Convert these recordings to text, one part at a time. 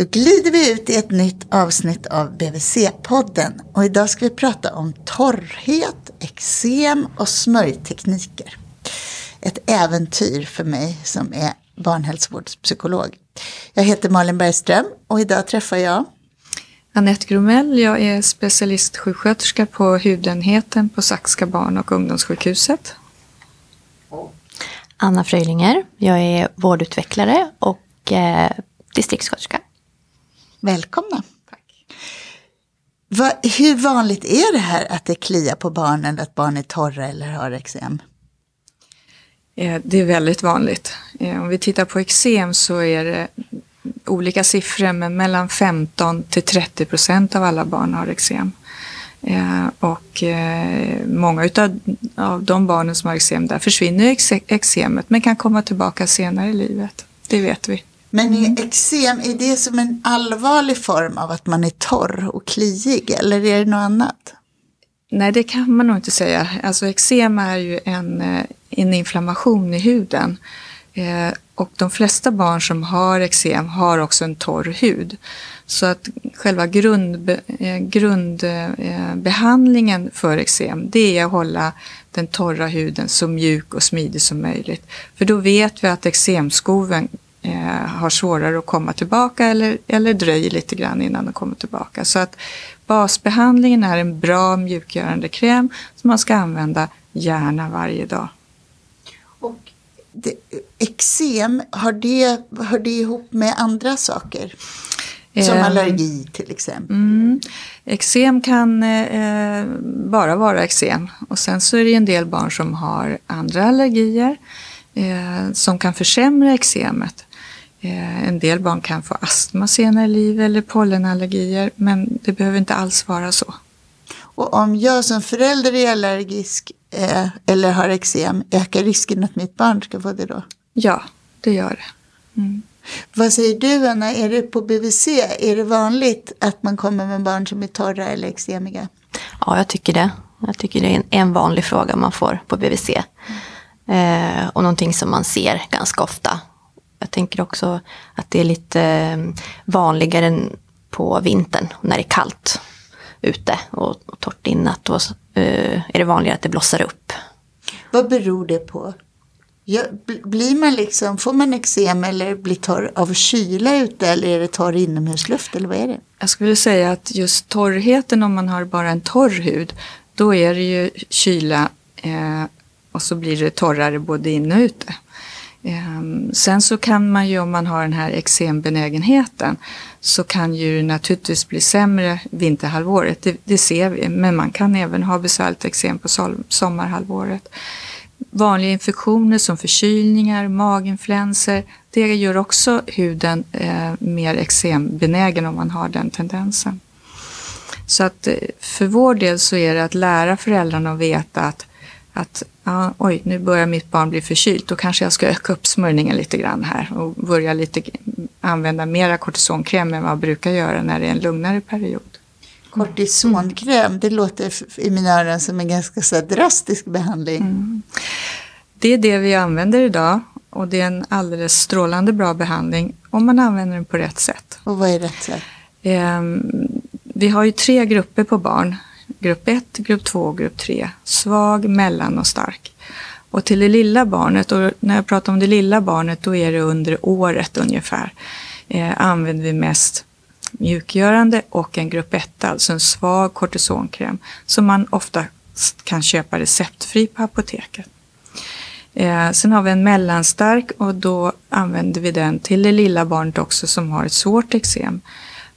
Då glider vi ut i ett nytt avsnitt av BVC-podden och idag ska vi prata om torrhet, eksem och smörjtekniker. Ett äventyr för mig som är barnhälsovårdspsykolog. Jag heter Malin Bergström och idag träffar jag Anette Gromell, jag är specialistsjuksköterska på hudenheten på Saxka barn och ungdomssjukhuset. Anna Fröjlinger, jag är vårdutvecklare och eh, distriktssköterska. Välkomna. Tack. Va, hur vanligt är det här att det kliar på barnen, att barn är torra eller har eksem? Eh, det är väldigt vanligt. Eh, om vi tittar på eksem så är det olika siffror, men mellan 15 till 30 procent av alla barn har eksem. Eh, och många utav, av de barnen som har eksem, där försvinner eksemet men kan komma tillbaka senare i livet. Det vet vi. Men är eksem, är det som en allvarlig form av att man är torr och kliig eller är det något annat? Nej, det kan man nog inte säga. Alltså eksem är ju en, eh, en inflammation i huden. Eh, och de flesta barn som har eksem har också en torr hud. Så att själva grund, eh, grundbehandlingen eh, för eksem, det är att hålla den torra huden så mjuk och smidig som möjligt. För då vet vi att eksemskoven eh, har svårare att komma tillbaka eller, eller dröjer lite grann innan de kommer tillbaka. Så att basbehandlingen är en bra mjukgörande kräm som man ska använda gärna varje dag. Och eksem, har det, hör det ihop med andra saker? Som eh, allergi till exempel? Mm. Eksem kan eh, bara vara eksem och sen så är det en del barn som har andra allergier eh, som kan försämra eksemet. Eh, en del barn kan få astma senare i livet eller pollenallergier men det behöver inte alls vara så. Och om jag som förälder är allergisk eh, eller har eksem, ökar risken att mitt barn ska få det då? Ja, det gör det. Mm. Vad säger du Anna, är det på BVC, är det vanligt att man kommer med barn som är torra eller eksemiga? Ja, jag tycker det. Jag tycker det är en, en vanlig fråga man får på BVC. Mm. Eh, och någonting som man ser ganska ofta jag tänker också att det är lite eh, vanligare på vintern när det är kallt ute och, och torrt inat. Då uh, är det vanligare att det blossar upp. Vad beror det på? Blir man liksom, får man eksem eller blir torr av kyla ute eller är det torr inomhusluft eller vad är det? Jag skulle säga att just torrheten om man har bara en torr hud, då är det ju kyla eh, och så blir det torrare både inne och ute. Ehm, sen så kan man ju om man har den här eksembenägenheten så kan ju naturligtvis bli sämre vinterhalvåret, det, det ser vi, men man kan även ha besvärligt eksem på sommarhalvåret. Vanliga infektioner som förkylningar, maginfluenser, det gör också huden eh, mer eksembenägen om man har den tendensen. Så att eh, för vår del så är det att lära föräldrarna att veta att att ja, oj, nu börjar mitt barn bli förkylt, då kanske jag ska öka upp smörjningen lite grann här och börja lite, använda mera kortisonkräm än vad jag brukar göra när det är en lugnare period. Kortisonkräm, det låter i mina öron som en ganska så drastisk behandling. Mm. Det är det vi använder idag och det är en alldeles strålande bra behandling om man använder den på rätt sätt. Och vad är rätt sätt? Eh, vi har ju tre grupper på barn grupp 1, grupp 2 och grupp 3. Svag, mellan och stark. Och till det lilla barnet, och när jag pratar om det lilla barnet, då är det under året ungefär, eh, använder vi mest mjukgörande och en grupp 1, alltså en svag kortisonkräm, som man ofta kan köpa receptfri på apoteket. Eh, sen har vi en mellanstark och då använder vi den till det lilla barnet också som har ett svårt eksem.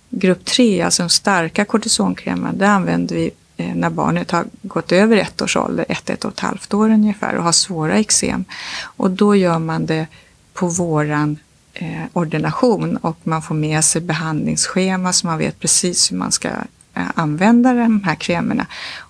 Grupp 3, alltså de starka kortisonkrämerna, det använder vi Eh, när barnet har gått över ett års ålder, ett, ett och ett halvt år ungefär och har svåra eksem. Och då gör man det på våran eh, ordination och man får med sig behandlingsschema så man vet precis hur man ska använda de här krämerna.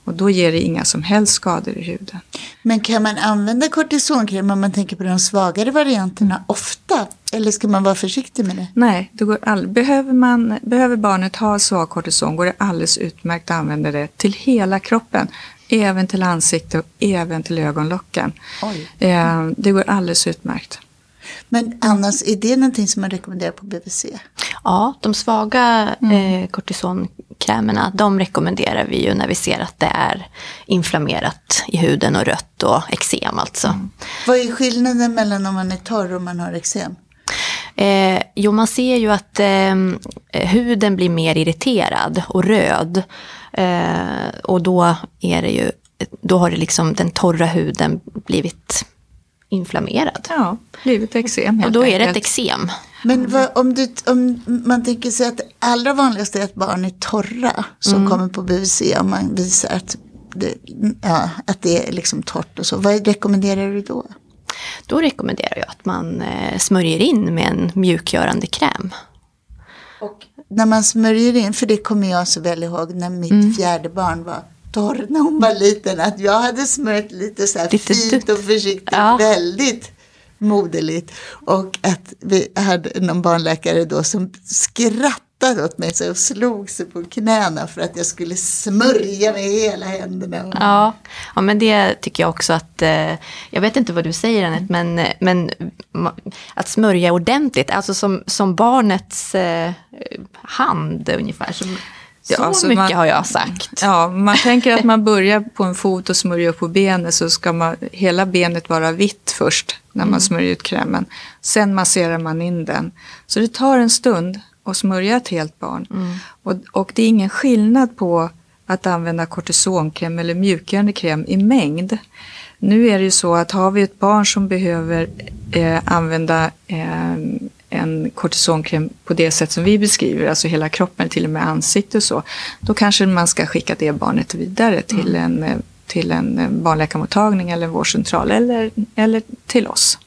Och då ger det inga som helst skador i huden. Men kan man använda kortisonkräm om man tänker på de svagare varianterna ofta? Eller ska man vara försiktig med det? Nej, det går all, behöver, man, behöver barnet ha svag kortison går det alldeles utmärkt att använda det till hela kroppen. Även till ansikte och även till ögonlocken. Eh, det går alldeles utmärkt. Men annars, är det någonting som man rekommenderar på BVC? Ja, de svaga eh, kortisonkrämerna, de rekommenderar vi ju när vi ser att det är inflammerat i huden och rött och eksem alltså. Vad är skillnaden mellan om man är torr och man har eksem? Eh, jo, man ser ju att eh, huden blir mer irriterad och röd. Eh, och då är det ju, då har det liksom den torra huden blivit inflammerad. Ja, blivit eksem helt Och då är det ett eksem. Men vad, om, du, om man tänker sig att det allra vanligaste är att barn är torra som kommer på BVC om man visar att det, ja, att det är liksom torrt och så. Vad rekommenderar du då? Då rekommenderar jag att man eh, smörjer in med en mjukgörande kräm. När man smörjer in, för det kommer jag så väl ihåg när mitt fjärde barn var torr när hon var liten. Att jag hade smörjt lite så här Lite fint och försiktigt, Ja. väldigt moderligt. Och att vi hade någon barnläkare då som skrattade åt mig så och slog sig på knäna för att jag skulle smörja med hela händerna. Ja, ja men det tycker jag också att, eh, jag vet inte vad du säger Anette, men, men att smörja ordentligt, alltså som, som barnets eh, hand ungefär. Som, Ja, så alltså mycket man- har jag sagt. Ja, man tänker att man börjar på en fot och smörjer upp på benet så ska man, hela benet vara vitt först när man smörjer ut krämen. Sen masserar man in den. Så det tar en stund att smörja ett helt barn. Och, och det är ingen skillnad på att använda kortisonkräm eller mjukgörande kräm i mängd. Nu är det ju så att har vi ett barn som behöver eh, använda eh, en kortisonkräm på det sätt som vi beskriver, alltså hela kroppen, till och med ansikte och så, då kanske man ska skicka det barnet vidare till en, eh, till en eh, barnläkarmottagning eller en vårdcentral eller, eller till oss.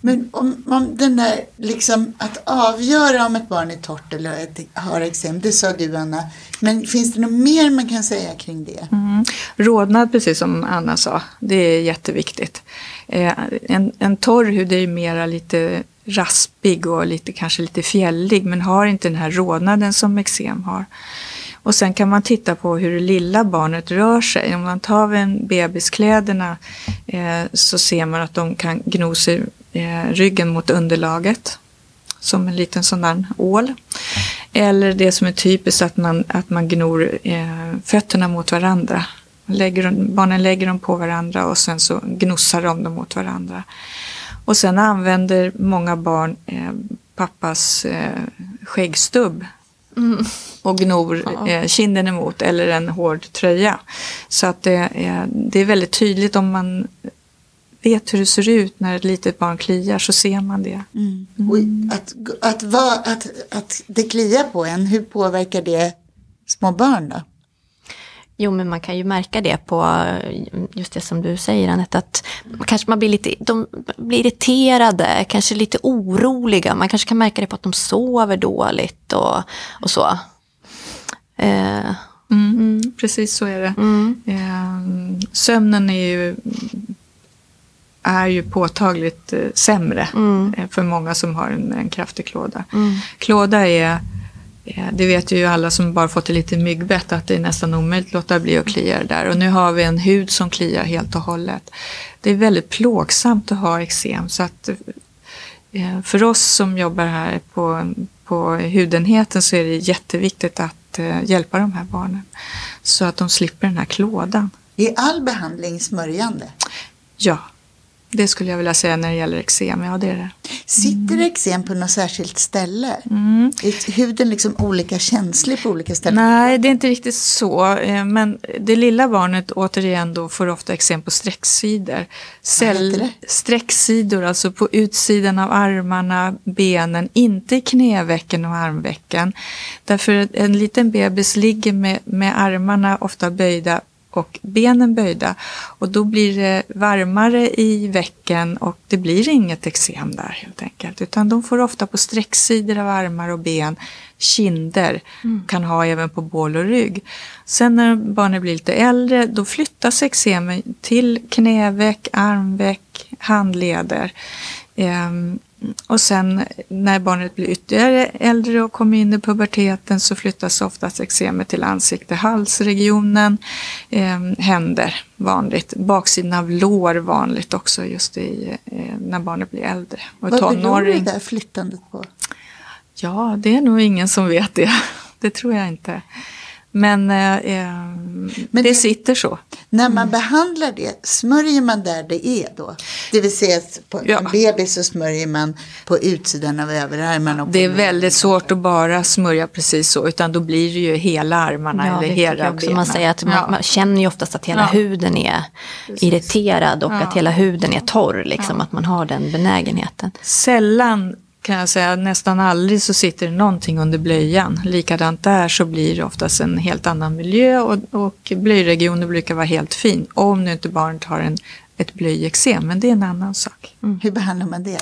Men om, om den där, liksom att avgöra om ett barn är torrt eller ett, har eksem, det sa du Anna. Men finns det något mer man kan säga kring det? Mm. Rodnad, precis som Anna sa, det är jätteviktigt. Eh, en, en torr hud är ju mera lite raspig och lite, kanske lite fjällig men har inte den här rodnaden som eksem har. Och sen kan man titta på hur det lilla barnet rör sig. Om man tar en bebiskläderna eh, så ser man att de kan gno sig eh, ryggen mot underlaget som en liten sån där ål. Eller det som är typiskt att man, att man gnor eh, fötterna mot varandra. Lägger, barnen lägger dem på varandra och sen så gnossar de dem mot varandra. Och sen använder många barn eh, pappas eh, skäggstubb och gnor eh, kinden emot eller en hård tröja. Så att det, är, det är väldigt tydligt om man vet hur det ser ut när ett litet barn kliar så ser man det. Och att, att, vara, att, att det kliar på en, hur påverkar det små barn då? Jo, men man kan ju märka det på just det som du säger Anette, att kanske man blir lite, de blir irriterade, kanske lite oroliga. Man kanske kan märka det på att de sover dåligt och, och så. Eh, Mm, Precis så är det. Eh, sömnen är ju, är ju påtagligt eh, sämre eh, för många som har en, en kraftig klåda. Klåda är, eh, det vet ju alla som bara fått ett litet myggbett att det är nästan omöjligt att låta bli att klia det där. Och nu har vi en hud som kliar helt och hållet. Det är väldigt plågsamt att ha eksem. Så att Eh, För oss som jobbar här på, på hudenheten så är det jätteviktigt att eh, hjälpa de här barnen. Så att de slipper den här klådan. Är all behandling smörjande? Ja, det skulle jag vilja säga när det gäller eksem. Ja, det är det. Sitter eksem på något särskilt ställe? Mm. Är huden liksom olika känslig på olika ställen? Nej, det är inte riktigt så. Eh, Men det lilla barnet återigen då får ofta eksem på strecksidor. heter det? Strecksidor, alltså på utsidan av armarna, benen, inte i knävecken och armvecken. Därför att en liten bebis ligger med, med armarna ofta böjda och benen böjda. Och då blir det varmare i vecken och det blir inget eksem där helt enkelt. Utan de får ofta på strecksidor av armar och ben, kinder, kan ha även på bål och rygg. Sen när barnet blir lite äldre då flyttas eksemen till knäveck, armveck, handleder. Ehm, och sen när barnet blir ytterligare äldre och kommer in i puberteten så flyttas oftast eksemet till ansikte, halsregionen, eh, händer vanligt, baksidan av lår vanligt också just i, eh, när barnet blir äldre och Vad beror det där flyttandet på? Ja, det är nog ingen som vet det. Det tror jag inte. Men, eh, eh Men det, det, sitter så. När man mm. behandlar det, smörjer man där det är då? Det vill säga på ja. en bebis så smörjer man på utsidan av överarmen. Och det är väldigt svårt att bara smörja precis så, utan då blir det ju hela armarna ja, eller hela benen. Man säger att man, ja. man, känner ju oftast att hela huden är precis. irriterad och att hela huden är torr, liksom, att man har den benägenheten. Sällan kan jag säga, nästan aldrig så sitter det någonting under blöjan. Likadant där så blir det oftast en helt annan miljö och, och blöjregionen brukar vara helt fin. Om nu inte barnet har en, ett blöjeksem, men det är en annan sak. Mm. Hur behandlar man det?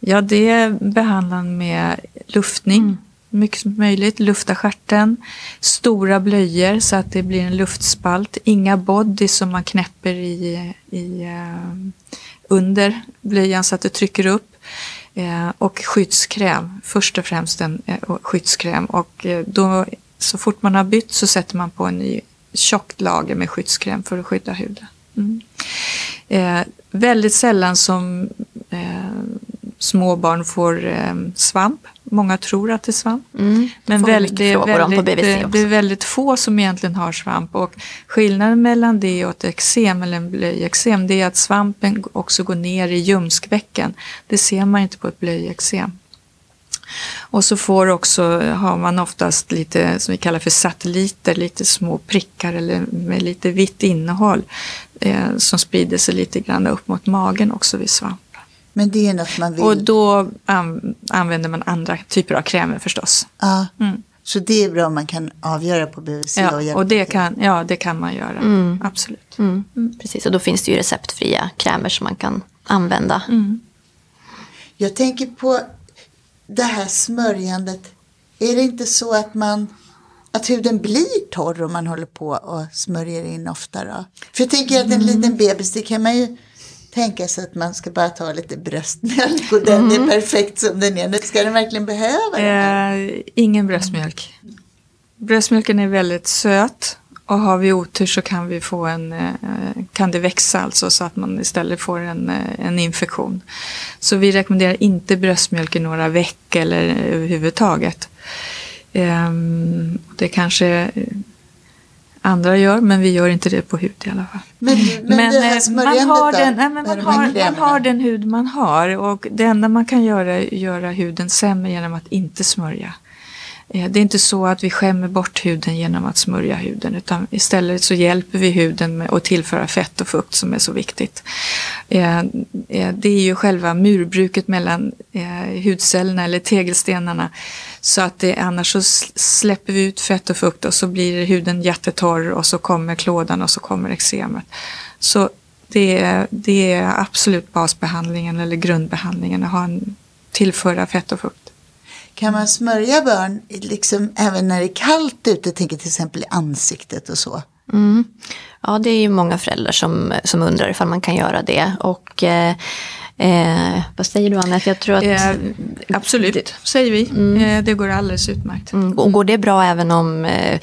Ja, det behandlar man med luftning. Mm. Mycket som möjligt, lufta stjärten, stora blöjor så att det blir en luftspalt, inga body som man knäpper i, i uh, under blöjan så att det trycker upp. Eh, och skyddskräm, först och främst en eh, skyddskräm. Och eh, då, så fort man har bytt så sätter man på en ny tjockt lager med skyddskräm för att skydda huden. Mm. Eh, väldigt sällan som eh, små barn får eh, svamp. Många tror att det är svamp. Mm, men väl, det, är väldigt, det, det, är väldigt få som egentligen har svamp. Och skillnaden mellan det och ett eksem eller en blöjeksem det är att svampen också går ner i ljumskbäcken. Det ser man inte på ett blöjeksem. Och så får också, har man oftast lite som vi kallar för satelliter, lite små prickar eller med lite vitt innehåll eh, som sprider sig lite grann upp mot magen också vid svamp. Men det är något man vill. Och då an använder man andra typer av krämer förstås. Ja. Mm. Så det är bra om man kan avgöra på BVC ja, och hjälpa och det kan, Ja, det kan man göra. Mm. Absolut. Mm. mm. Precis, och då finns det ju receptfria krämer som man kan använda. Mm. Jag tänker på det här smörjandet. Är det inte så att man att huden blir torr om man håller på och smörjer in ofta då? För jag tänker att en mm. liten bebis, det kan man ju tänka sig att man ska bara ta lite bröstmjölk och den mm. är perfekt som den är. Ska den verkligen behöva det? Eh, ingen bröstmjölk. Bröstmjölken är väldigt söt och har vi otur så kan vi få en, eh, kan det växa alltså så att man istället får en, eh, en infektion. Så vi rekommenderar inte bröstmjölk i några veckor eller överhuvudtaget. Um, det kanske andra gör, men vi gör inte det på hud i alla fall. Men, men, men eh, man, har den, nej, men man, har, man har den hud man har och det enda man kan göra är göra huden sämre genom att inte smörja. Eh, det är inte så att vi skämmer bort huden genom att smörja huden utan istället så hjälper vi huden med att tillföra fett och fukt som är så viktigt. Eh, det är ju själva murbruket mellan hudcellerna eller tegelstenarna så att det, annars så släpper vi ut fett och fukt och så blir huden jättetorr och så kommer klådan och så kommer eksemet. Så det är, det är absolut basbehandlingen eller grundbehandlingen att ha en, tillföra fett och fukt. Kan man smörja barn liksom även när det är kallt ute, tänker till exempel i ansiktet och så? Mm. Ja, det är ju många föräldrar som, som undrar ifall man kan göra det. Och eh, Eh, vad säger du Anna? Jag tror att... Eh, absolut, säger vi. Mm. Eh, det går alldeles utmärkt. Mm. Och går det bra även om eh,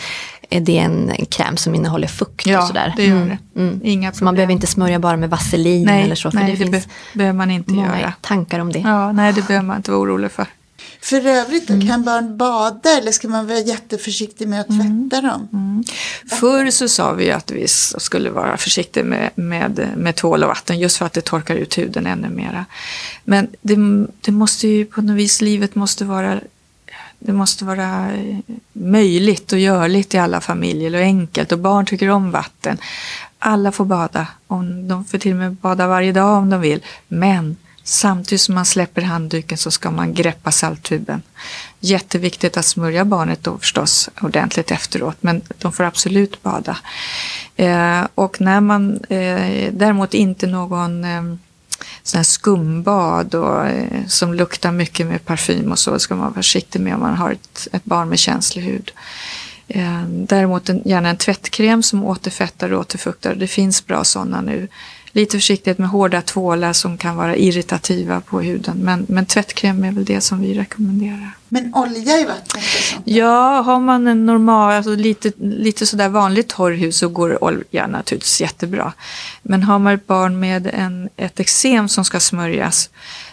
det är en kräm som innehåller fukt ja, och sådär? Ja, det gör mm. det. Mm. Inga så man behöver inte smörja bara med vaselin nej, eller så? För nej, det, det be behöver man inte göra. tankar om det. Ja, nej, det behöver man inte vara orolig för. För övrigt, mm. kan barn bada eller ska man vara jätteförsiktig med att mm. tvätta dem? Mm. Förr så sa vi att vi skulle vara försiktiga med, med, med tvål och vatten just för att det torkar ut huden ännu mera. Men det, det måste ju på något vis, livet måste vara det måste vara möjligt och görligt i alla familjer och enkelt och barn tycker om vatten. Alla får bada, om de får till och med bada varje dag om de vill. Men Samtidigt som man släpper handduken så ska man greppa salttuben. Jätteviktigt att smörja barnet då förstås ordentligt efteråt, men de får absolut bada. Eh, och när man eh, däremot inte någon eh, sån här skumbad och, eh, som luktar mycket med parfym och så ska man vara försiktig med om man har ett, ett barn med känslig hud. Eh, däremot en, gärna en tvättkräm som återfettar och återfuktar. Det finns bra sådana nu lite försiktighet med hårda tvålar som kan vara irritativa på huden. Men, men tvättkräm är väl det som vi rekommenderar. Men olja i vattnet? Ja, har man en normal, alltså lite, lite sådär vanlig torr hud så går olja naturligtvis jättebra. Men har man ett barn med en, ett eksem som ska smörjas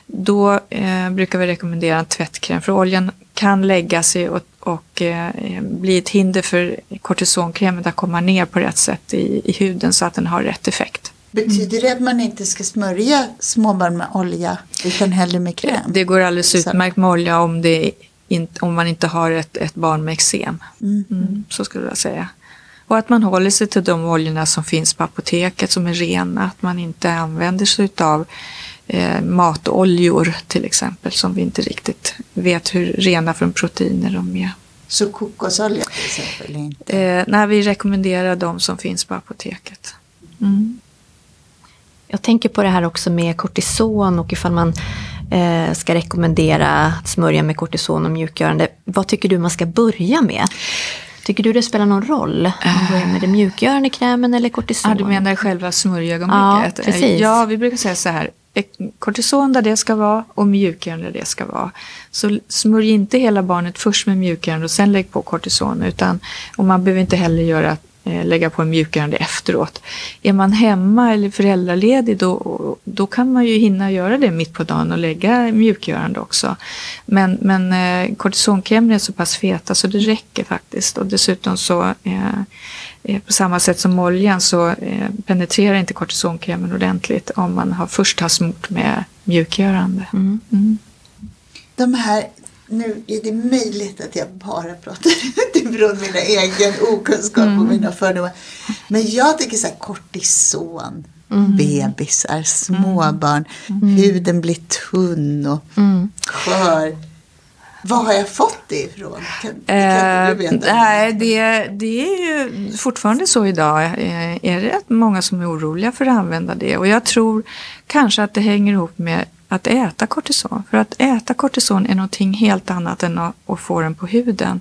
då eh, brukar vi rekommendera en tvättkräm för oljan kan lägga sig och, och eh, bli ett hinder för kortisonkrämen att komma ner på rätt sätt i, i huden så att den har rätt effekt. Betyder det att man inte ska smörja småbarn med olja utan hellre med kräm? Det går alldeles utmärkt med olja om, det in, om man inte har ett, ett barn med eksem. Mm. Mm, så skulle jag säga. Och att man håller sig till de oljorna som finns på apoteket som är rena. Att man inte använder sig av eh, matoljor till exempel som vi inte riktigt vet hur rena från proteiner de är. Så kokosolja till exempel? Inte? Eh, nej, vi rekommenderar de som finns på apoteket. Mm. Jag tänker på det här också med kortison och ifall man eh, ska rekommendera att smörja med kortison och mjukgörande. Vad tycker du man ska börja med? Tycker du det spelar någon roll? Om man börjar med den mjukgörande krämen eller kortison? Ja, du menar själva smörjögonblicket? Ja, precis. Ja, vi brukar säga så här. Kortison där det ska vara och mjukgörande där det ska vara. Så smörj inte hela barnet först med mjukgörande och sen lägg på kortison. Utan, och man behöver inte heller göra eh, lägga på en mjukgörande efteråt. Är man hemma eller föräldraledig då, då kan man ju hinna göra det mitt på dagen och lägga mjukgörande också. Men, men eh, kortisonkrämer är så pass feta så det räcker faktiskt. Och dessutom så eh, eh, på samma sätt som oljan så eh, penetrerar inte kortisonkrämen ordentligt om man har först har smort med mjukgörande. Mm. Mm. De här, nu är det möjligt att jag bara pratar utifrån mina egen okunskap och mina fördomar. Men jag tycker så här kortison, bebisar, småbarn, huden blir tunn och Mm. skör. Var har jag fått det ifrån? Kan, kan Eh, du veta? nej, det, det är ju fortfarande så idag. Eh, är det många som är oroliga för att använda det? Och jag tror kanske att det hänger ihop med att äta kortison. För att äta kortison är någonting helt annat än att, att få den på huden.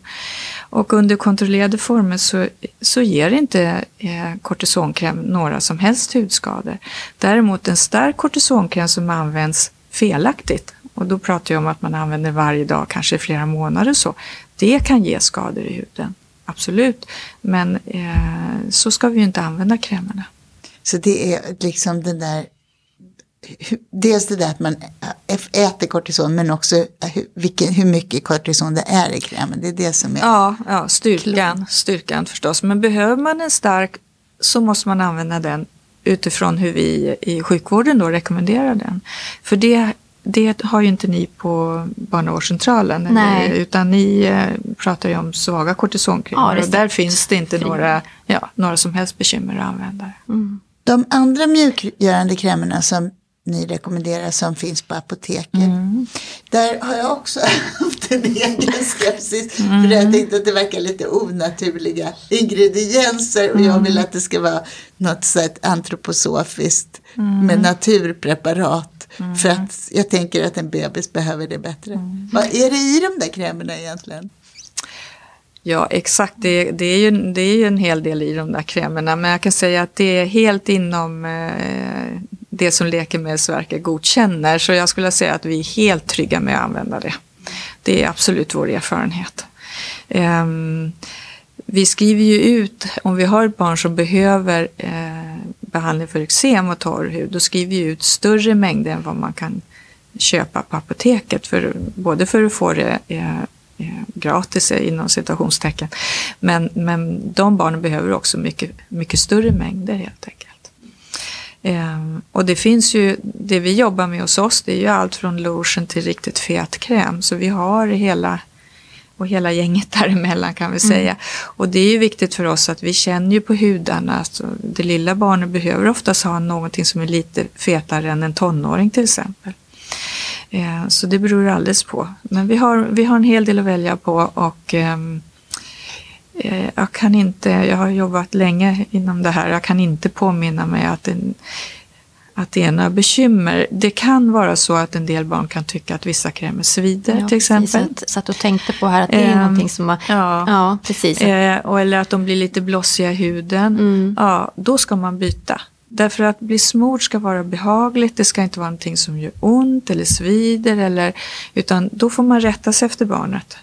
Och under kontrollerade former så, så ger inte eh, kortisonkräm några som helst hudskador. Däremot en stark kortisonkräm som används felaktigt och då pratar jag om att man använder varje dag, kanske i flera månader så. Det kan ge skador i huden, absolut. Men eh, så ska vi ju inte använda krämerna. Så det är liksom den där Dels det där att man äter kortison men också hur, vilken, hur mycket kortison det är i krämen. Det är det som är... Ja, ja styrkan, styrkan förstås. Men behöver man en stark så måste man använda den utifrån hur vi i sjukvården då rekommenderar den. För det, det har ju inte ni på barnavårdscentralen. Nej. Utan ni eh, pratar ju om svaga kortisonkrämer. Ja, och där finns det inte några, ja, några som helst bekymmer att använda. Mm. De andra mjukgörande krämerna som ni rekommenderar som finns på apoteket. Mm. Där har jag också haft en egen skepsis. För jag tänkte att det verkar lite onaturliga ingredienser. Och jag vill att det ska vara något sätt antroposofiskt med naturpreparat. För att jag tänker att en bebis behöver det bättre. Vad är det i de där krämerna egentligen? Ja, exakt. Det, det, är ju, det är ju en hel del i de där krämerna. Men jag kan säga att det är helt inom eh, det som Läkemedelsverket godkänner. Så jag skulle säga att vi är helt trygga med att använda det. Det är absolut vår erfarenhet. Ehm, vi skriver ju ut, om vi har ett barn som behöver eh, behandling för eksem och torr hud, då skriver vi ut större mängder än vad man kan köpa på apoteket. För, både för att få det eh, eh gratis eh, inom citationstecken. Men, men de barnen behöver också mycket, mycket större mängder helt enkelt. Ehm, och det finns ju, det vi jobbar med hos oss, det är ju allt från lotion till riktigt fet kräm. Så vi har hela, och hela gänget däremellan kan vi säga. Och det är ju viktigt för oss att vi känner ju på hudarna. Alltså, det lilla barnet behöver oftast ha någonting som är lite fetare än en tonåring till exempel. Eh, Så det beror alldeles på. Men vi har, vi har en hel del att välja på och eh, jag kan inte, jag har jobbat länge inom det här, jag kan inte påminna mig att det, att det är några bekymmer. Det kan vara så att en del barn kan tycka att vissa krämer svider Ja, till precis. exempel. Satt, satt och tänkte på här att det är Ehm, någonting som har... ja. ja precis. Eh, och eller att de blir lite blossiga i huden. Mm. Ja, då ska man byta. Därför att bli smord ska vara behagligt, det ska inte vara någonting som gör ont eller svider. Eller, utan då får man rätta sig efter barnet.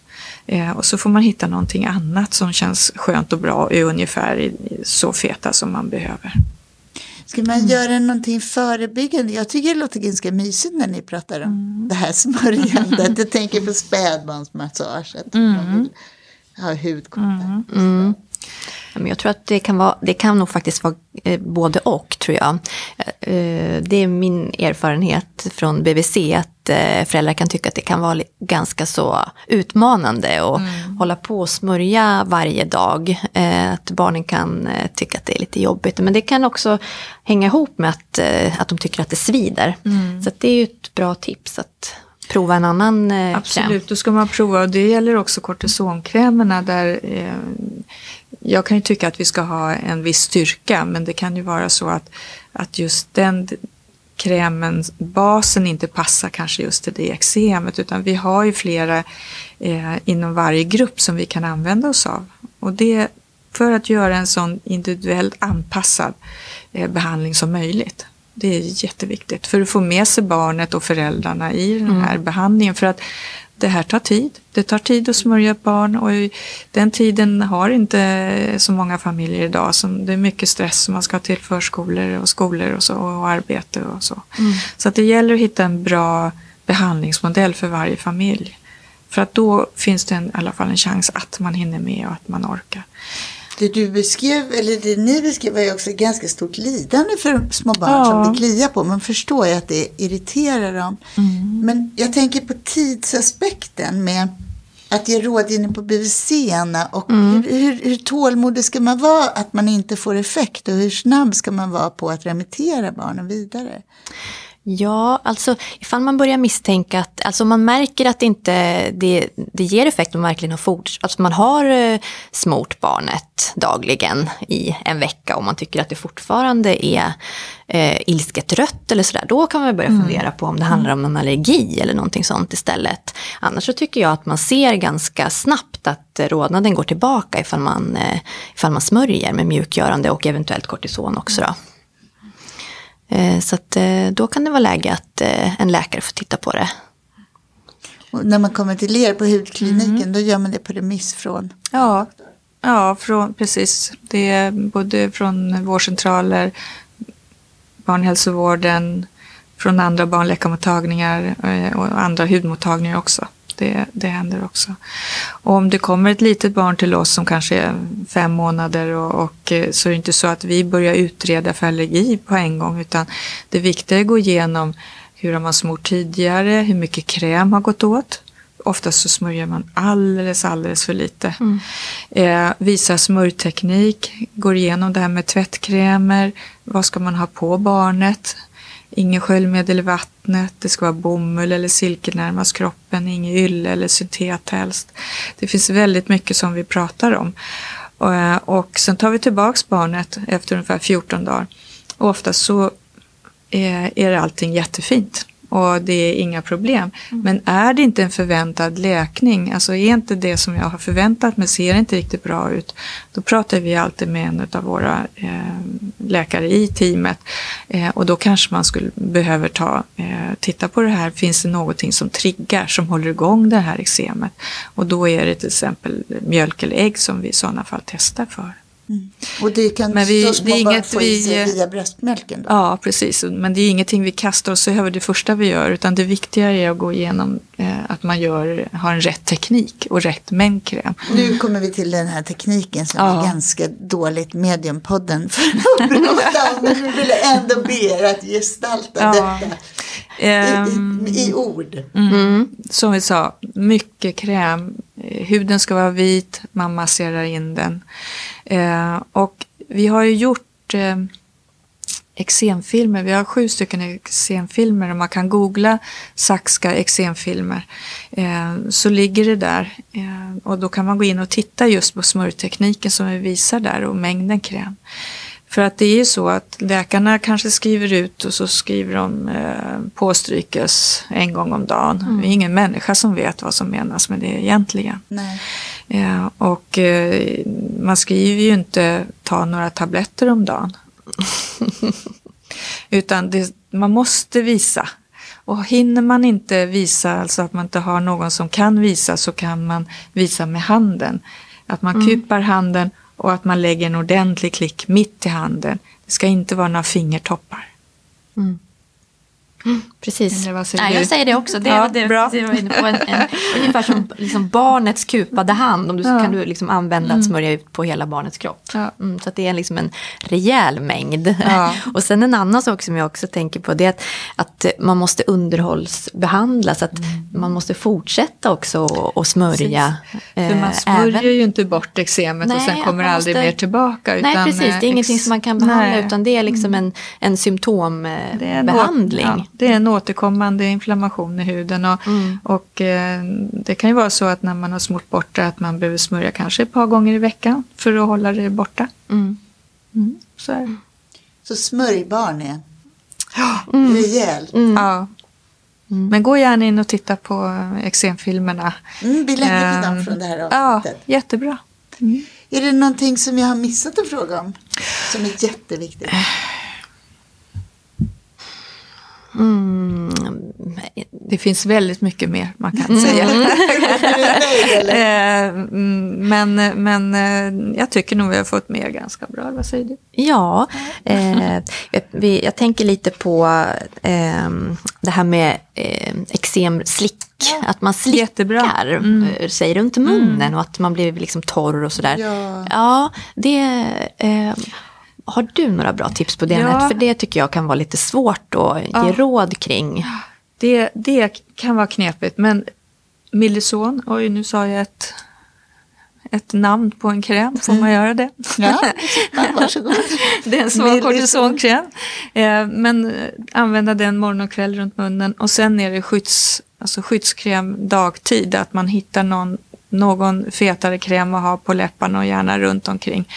Eh, och så får man hitta någonting annat som känns skönt och bra och är ungefär så feta som man behöver. Ska man göra någonting förebyggande? Jag tycker det låter ganska mysigt när ni pratar om det här smörjandet. Jag tänker på spädbarnsmassage. Att man vill ha hudkontakt. Ja, Men jag tror att det kan, vara, det kan nog faktiskt vara eh, både och, tror jag. Eh, det är min erfarenhet från BVC, att eh, föräldrar kan tycka att det kan vara ganska så utmanande att hålla på och smörja varje dag. Att barnen kan tycka att det är lite jobbigt. Men det kan också hänga ihop med att, att de tycker att det svider. Så att det är ju ett bra tips att prova en annan eh, kräm. Absolut, då ska man prova. Och det gäller också kortisonkrämerna där eh, jag kan ju tycka att vi ska ha en viss styrka men det kan ju vara så att, att just den krämen, basen inte passar kanske just till det eksemet utan vi har ju flera eh, inom varje grupp som vi kan använda oss av. Och det för att göra en sån individuellt anpassad eh, behandling som möjligt. Det är jätteviktigt för att få med sig barnet och föräldrarna i den här behandlingen. För att det här tar tid. Det tar tid att smörja ett barn och den tiden har inte så många familjer idag. Som det är mycket stress och man ska till förskolor och skolor och, så, och arbete och så. Så att det gäller att hitta en bra behandlingsmodell för varje familj. För att då finns det en, i alla fall en chans att man hinner med och att man orkar. Det du beskrev, eller det ni beskrev ju också ganska stort lidande för små barn Ja. som det kliar på. Man förstår ju att det irriterar dem. Men jag tänker på tidsaspekten med att ge rådgivning på BVC och hur, hur, hur tålmodig ska man vara att man inte får effekt och hur snabb ska man vara på att remittera barnen vidare? Ja, alltså ifall man börjar misstänka att, alltså man märker att inte det, det ger effekt om man verkligen har fort, alltså man har eh, smort barnet dagligen i en vecka och man tycker att det fortfarande är eh, ilsket rött eller sådär, då kan man börja fundera på om det handlar om en allergi eller någonting sånt istället. Annars så tycker jag att man ser ganska snabbt att rodnaden går tillbaka ifall man, eh, ifall man smörjer med mjukgörande och eventuellt kortison också då. Eh, Så att eh, då kan det vara läge att eh, en läkare får titta på det. Och när man kommer till er på hudkliniken då gör man det på remiss från Ja, ja från, precis. Det är både från vårdcentraler, barnhälsovården, från andra barnläkarmottagningar och andra hudmottagningar också. Det, det händer också. Och om det kommer ett litet barn till oss som kanske är fem månader och, och eh, så är det inte så att vi börjar utreda för allergi på en gång utan det viktiga är att gå igenom hur har man smort tidigare, hur mycket kräm har gått åt. Oftast så smörjer man alldeles, alldeles för lite. Eh, visar smörjteknik, går igenom det här med tvättkrämer, vad ska man ha på barnet? Ingen sköljmedel i vattnet, det ska vara bomull eller silke närmast kroppen, ingen ylle eller syntet helst. Det finns väldigt mycket som vi pratar om. Och, eh, och sen tar vi tillbaks barnet efter ungefär 14 dagar. Och ofta så eh, är, är allting jättefint och det är inga problem. Men är det inte en förväntad läkning, alltså är inte det som jag har förväntat mig, ser inte riktigt bra ut, då pratar vi alltid med en av våra eh, läkare i teamet eh, och då kanske man skulle behöver ta, eh, titta på det här, finns det någonting som triggar, som håller igång det här eksemet? Och då är det till exempel mjölk eller ägg som vi i sådana fall testar för. Och det kan Men vi- så det är inget få i sig vi- via bröstmjölken. Då. Ja, precis. Men det är ingenting vi kastar oss över det första vi gör, utan det viktiga är att gå igenom eh, att man gör, har en rätt teknik och rätt mängd kräm. Nu kommer vi till den här tekniken som Ja. är ganska dåligt mediumpodden för att prata om. Men vi ville ändå be er att gestalta Ja. detta i, Ehm, i, i ord. som vi sa, mycket kräm. Eh, huden ska vara vit, man masserar in den. Eh, och vi har ju gjort eh, eksemfilmer. Vi har sju stycken eksemfilmer och man kan googla Saxka eksemfilmer. Eh, så ligger det där. Eh, och då kan man gå in och titta just på smörjtekniken som vi visar där och mängden kräm. För att det är ju så att läkarna kanske skriver ut och så skriver de eh, påstrykes en gång om dagen. Det är ingen människa som vet vad som menas med det egentligen. Eh, och eh, man skriver ju inte ta några tabletter om dagen. Utan det, man måste visa. Och hinner man inte visa, alltså att man inte har någon som kan visa, så kan man visa med handen. Att man kupar handen och att man lägger en ordentlig klick mitt i handen. Det ska inte vara några fingertoppar. Mm. Precis. Vad säger Nej, jag säger det också. Det, Ja, det, bra. det var inne på en, en, ungefär som liksom barnets kupade hand. Om du, så Ja. kan du liksom använda att smörja ut på hela barnets kropp. Ja. Mm, så att det är liksom en rejäl mängd. Ja. Och sen en annan sak som jag också tänker på det är att, att man måste underhållsbehandla. Så att man måste fortsätta också att- smörja. För eh, man smörjer även- ju inte bort eksemet och Nej, sen kommer det aldrig måste- mer tillbaka. Nej, utan, precis. Det är eh, ingenting ex- som man kan behandla Nej. utan det är liksom en, en Det är en, symptombehandling. Ja, det är en återkommande inflammation i huden. Och, Mm. och eh, det kan ju vara så att när man har smort bort det att man behöver smörja kanske ett par gånger i veckan för att hålla det borta. Mm. Mm, så är det. Så smörjbarn är Mm. rejält. Ja. Men gå gärna in och titta på eh, eksemfilmerna. Mm, vi lägger Ehm, från det här Ja, avsnittet. jättebra. Mm. Är det någonting som jag har missat att fråga om? Som är jätteviktigt. Mm. Det finns väldigt mycket mer man kan säga. Eh, mm, men men eh, jag tycker nog vi har fått med ganska bra. Vad säger du? Ja, eh, vi, jag tänker lite på eh, det här med eh, eksemslick. Att man slickar Jättebra. Mm. eh, sig runt munnen och att man blir liksom torr och sådär. Ja. ja det... Eh, har du några bra tips på det? Ja. För det tycker jag kan vara lite svårt att ge Ja. råd kring. Det, det kan vara knepigt, men Millison, oj nu sa jag ett, ett namn på en kräm, får man göra det? Ja, varsågod. Det är en svag kortisonkräm. Eh, men eh, använda den morgon och kväll runt munnen. Och sen är det skydds, alltså skyddskräm dagtid. Att man hittar någon, någon fetare kräm att ha på läpparna och gärna runt omkring.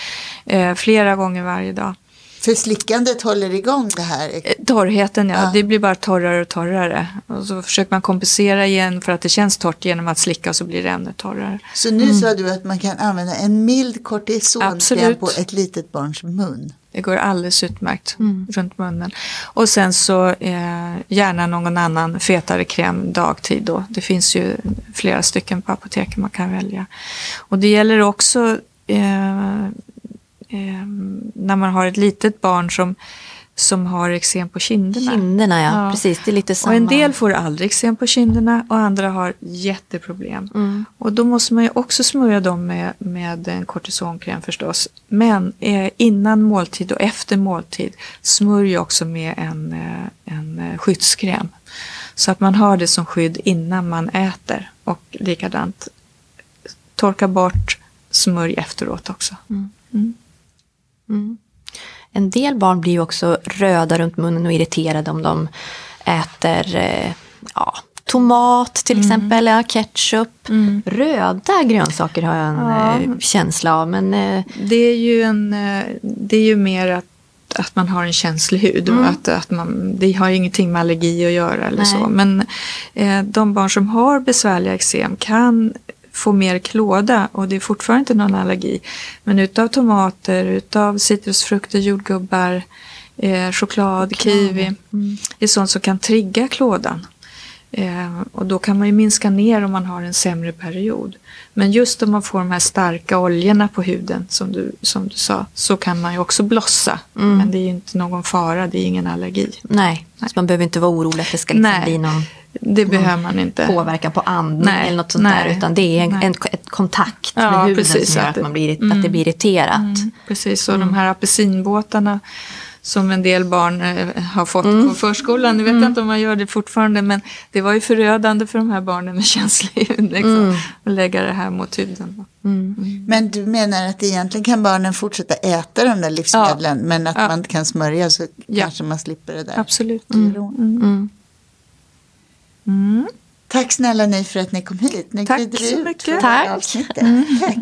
Eh, flera gånger varje dag. För slickandet håller igång det här. Eh, Torrheten, ja. Ja. Det blir bara torrare och torrare. Och så försöker man kompensera igen för att det känns torrt genom att slicka och så blir det ännu torrare. Så nu sa du att man kan använda en mild kortisonkräm Mm. På ett litet barns mun. Det går alldeles utmärkt runt munnen. Och sen så eh, gärna någon annan fetare kräm dagtid då. Det finns ju flera stycken på apoteket man kan välja. Och det gäller också eh, eh, när man har ett litet barn som, som har eksem på kinderna. Kinderna, ja. Ja. Precis, det är lite samma. Och en del får aldrig eksem på kinderna och andra har jätteproblem. Mm. Och då måste man ju också smörja dem med, med en kortisonkräm förstås. Men eh, innan måltid och efter måltid smörj också med en, eh, en eh, skyddskräm. Så att man har det som skydd innan man äter. Och likadant torka bort, smörj efteråt också. Mm. Mm. En del barn blir ju också röda runt munnen och irriterade om de äter eh, ja, tomat till exempel, ja, ketchup. Röda grönsaker har jag en Ja. eh, känsla av. Men eh, Det är ju, en, eh, det är ju mer att, att man har en känslig hud. Och att, att man, det har ju ingenting med allergi att göra eller Nej. så. Men eh, de barn som har besvärliga eksem kan få mer klåda och det är fortfarande inte någon allergi. Men utav tomater, utav citrusfrukter, jordgubbar, eh, choklad, kiwi. Det är sånt som kan trigga klådan. Eh, och då kan man ju minska ner om man har en sämre period. Men just om man får de här starka oljorna på huden som du, som du sa så kan man ju också blossa. Mm. Men det är ju inte någon fara, det är ingen allergi. nej, så man behöver inte vara orolig att det ska liksom Nej. bli någon Det behöver man inte. påverkan på andning Nej, eller något sånt nej, där. Utan det är en, en, ett kontakt Ja, med huden precis, som gör att att, man blir, att mm. det blir irriterat. Mm, precis, och de här apelsinbåtarna som en del barn eh, har fått på förskolan. Nu vet jag inte om man gör det fortfarande men det var ju förödande för de här barnen med känslig hud. Liksom, Att lägga det här mot huden. Men du menar att egentligen kan barnen fortsätta äta de där livsmedlen men att Ja. man kan smörja så Ja. kanske man slipper det där. Absolut. Mm. Mm. Tack snälla ni för att ni kom hit. Nu Tack så mycket. Tack. avsnittet. Tack.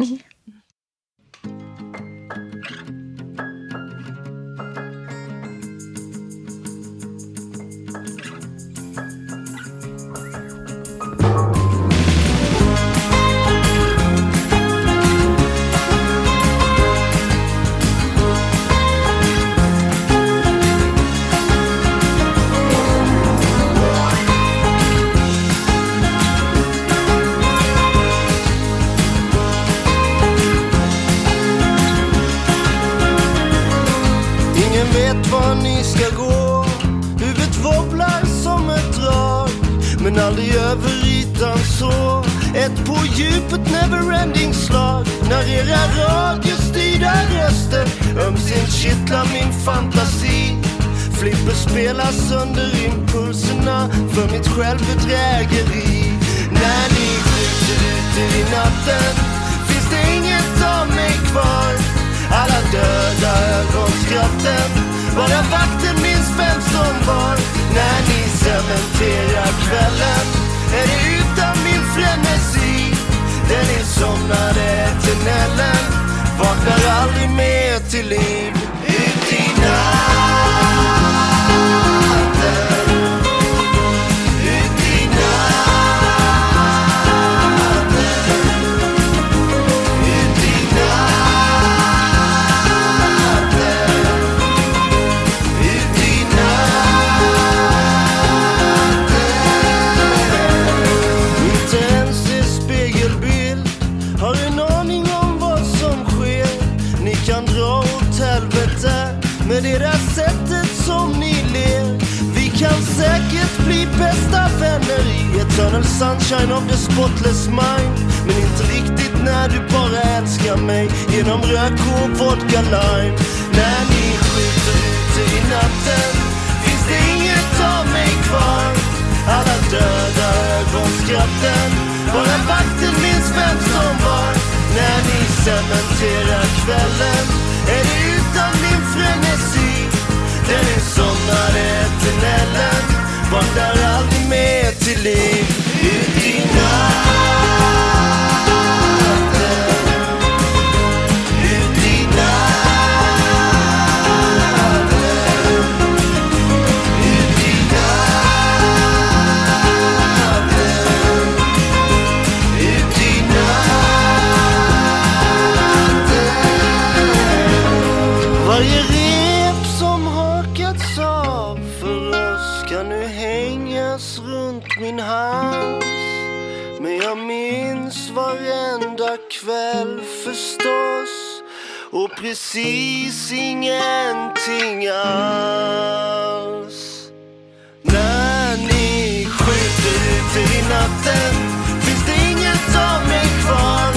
Ögonskratten Bara vakten minns vem som var När ni cementerar kvällen. Är det utan min frenesi? Den insomnade eternellen. vaknar aldrig mer till liv. Eternal sunshine of the spotless mind. Men inte riktigt när du bara älskar mig. Genom rök och vodka lime. När ni skjuter ute i natten finns det inget av mig kvar. Alla döda ögonskratten bara vakten minns vem som var. När ni cementerar kvällen är det utan min frenesi. Den insomnade eternellen. vaknar aldrig mer till liv. och precis ingenting alls. När ni skjuter ut i natten finns det inget av mig kvar.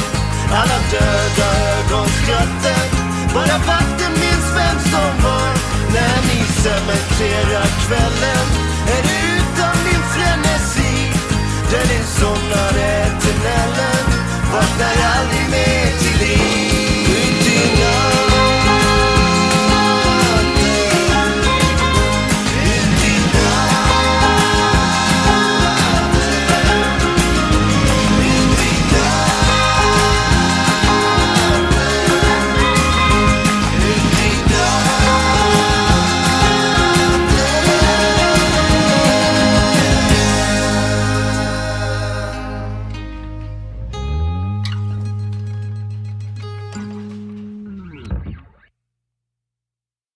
Alla döda ögonskratten, bara vakten minns vem som var. När ni cementerar kvällen är det utan min frenesi. Där Den insomnade eternellen vaknar aldrig mer.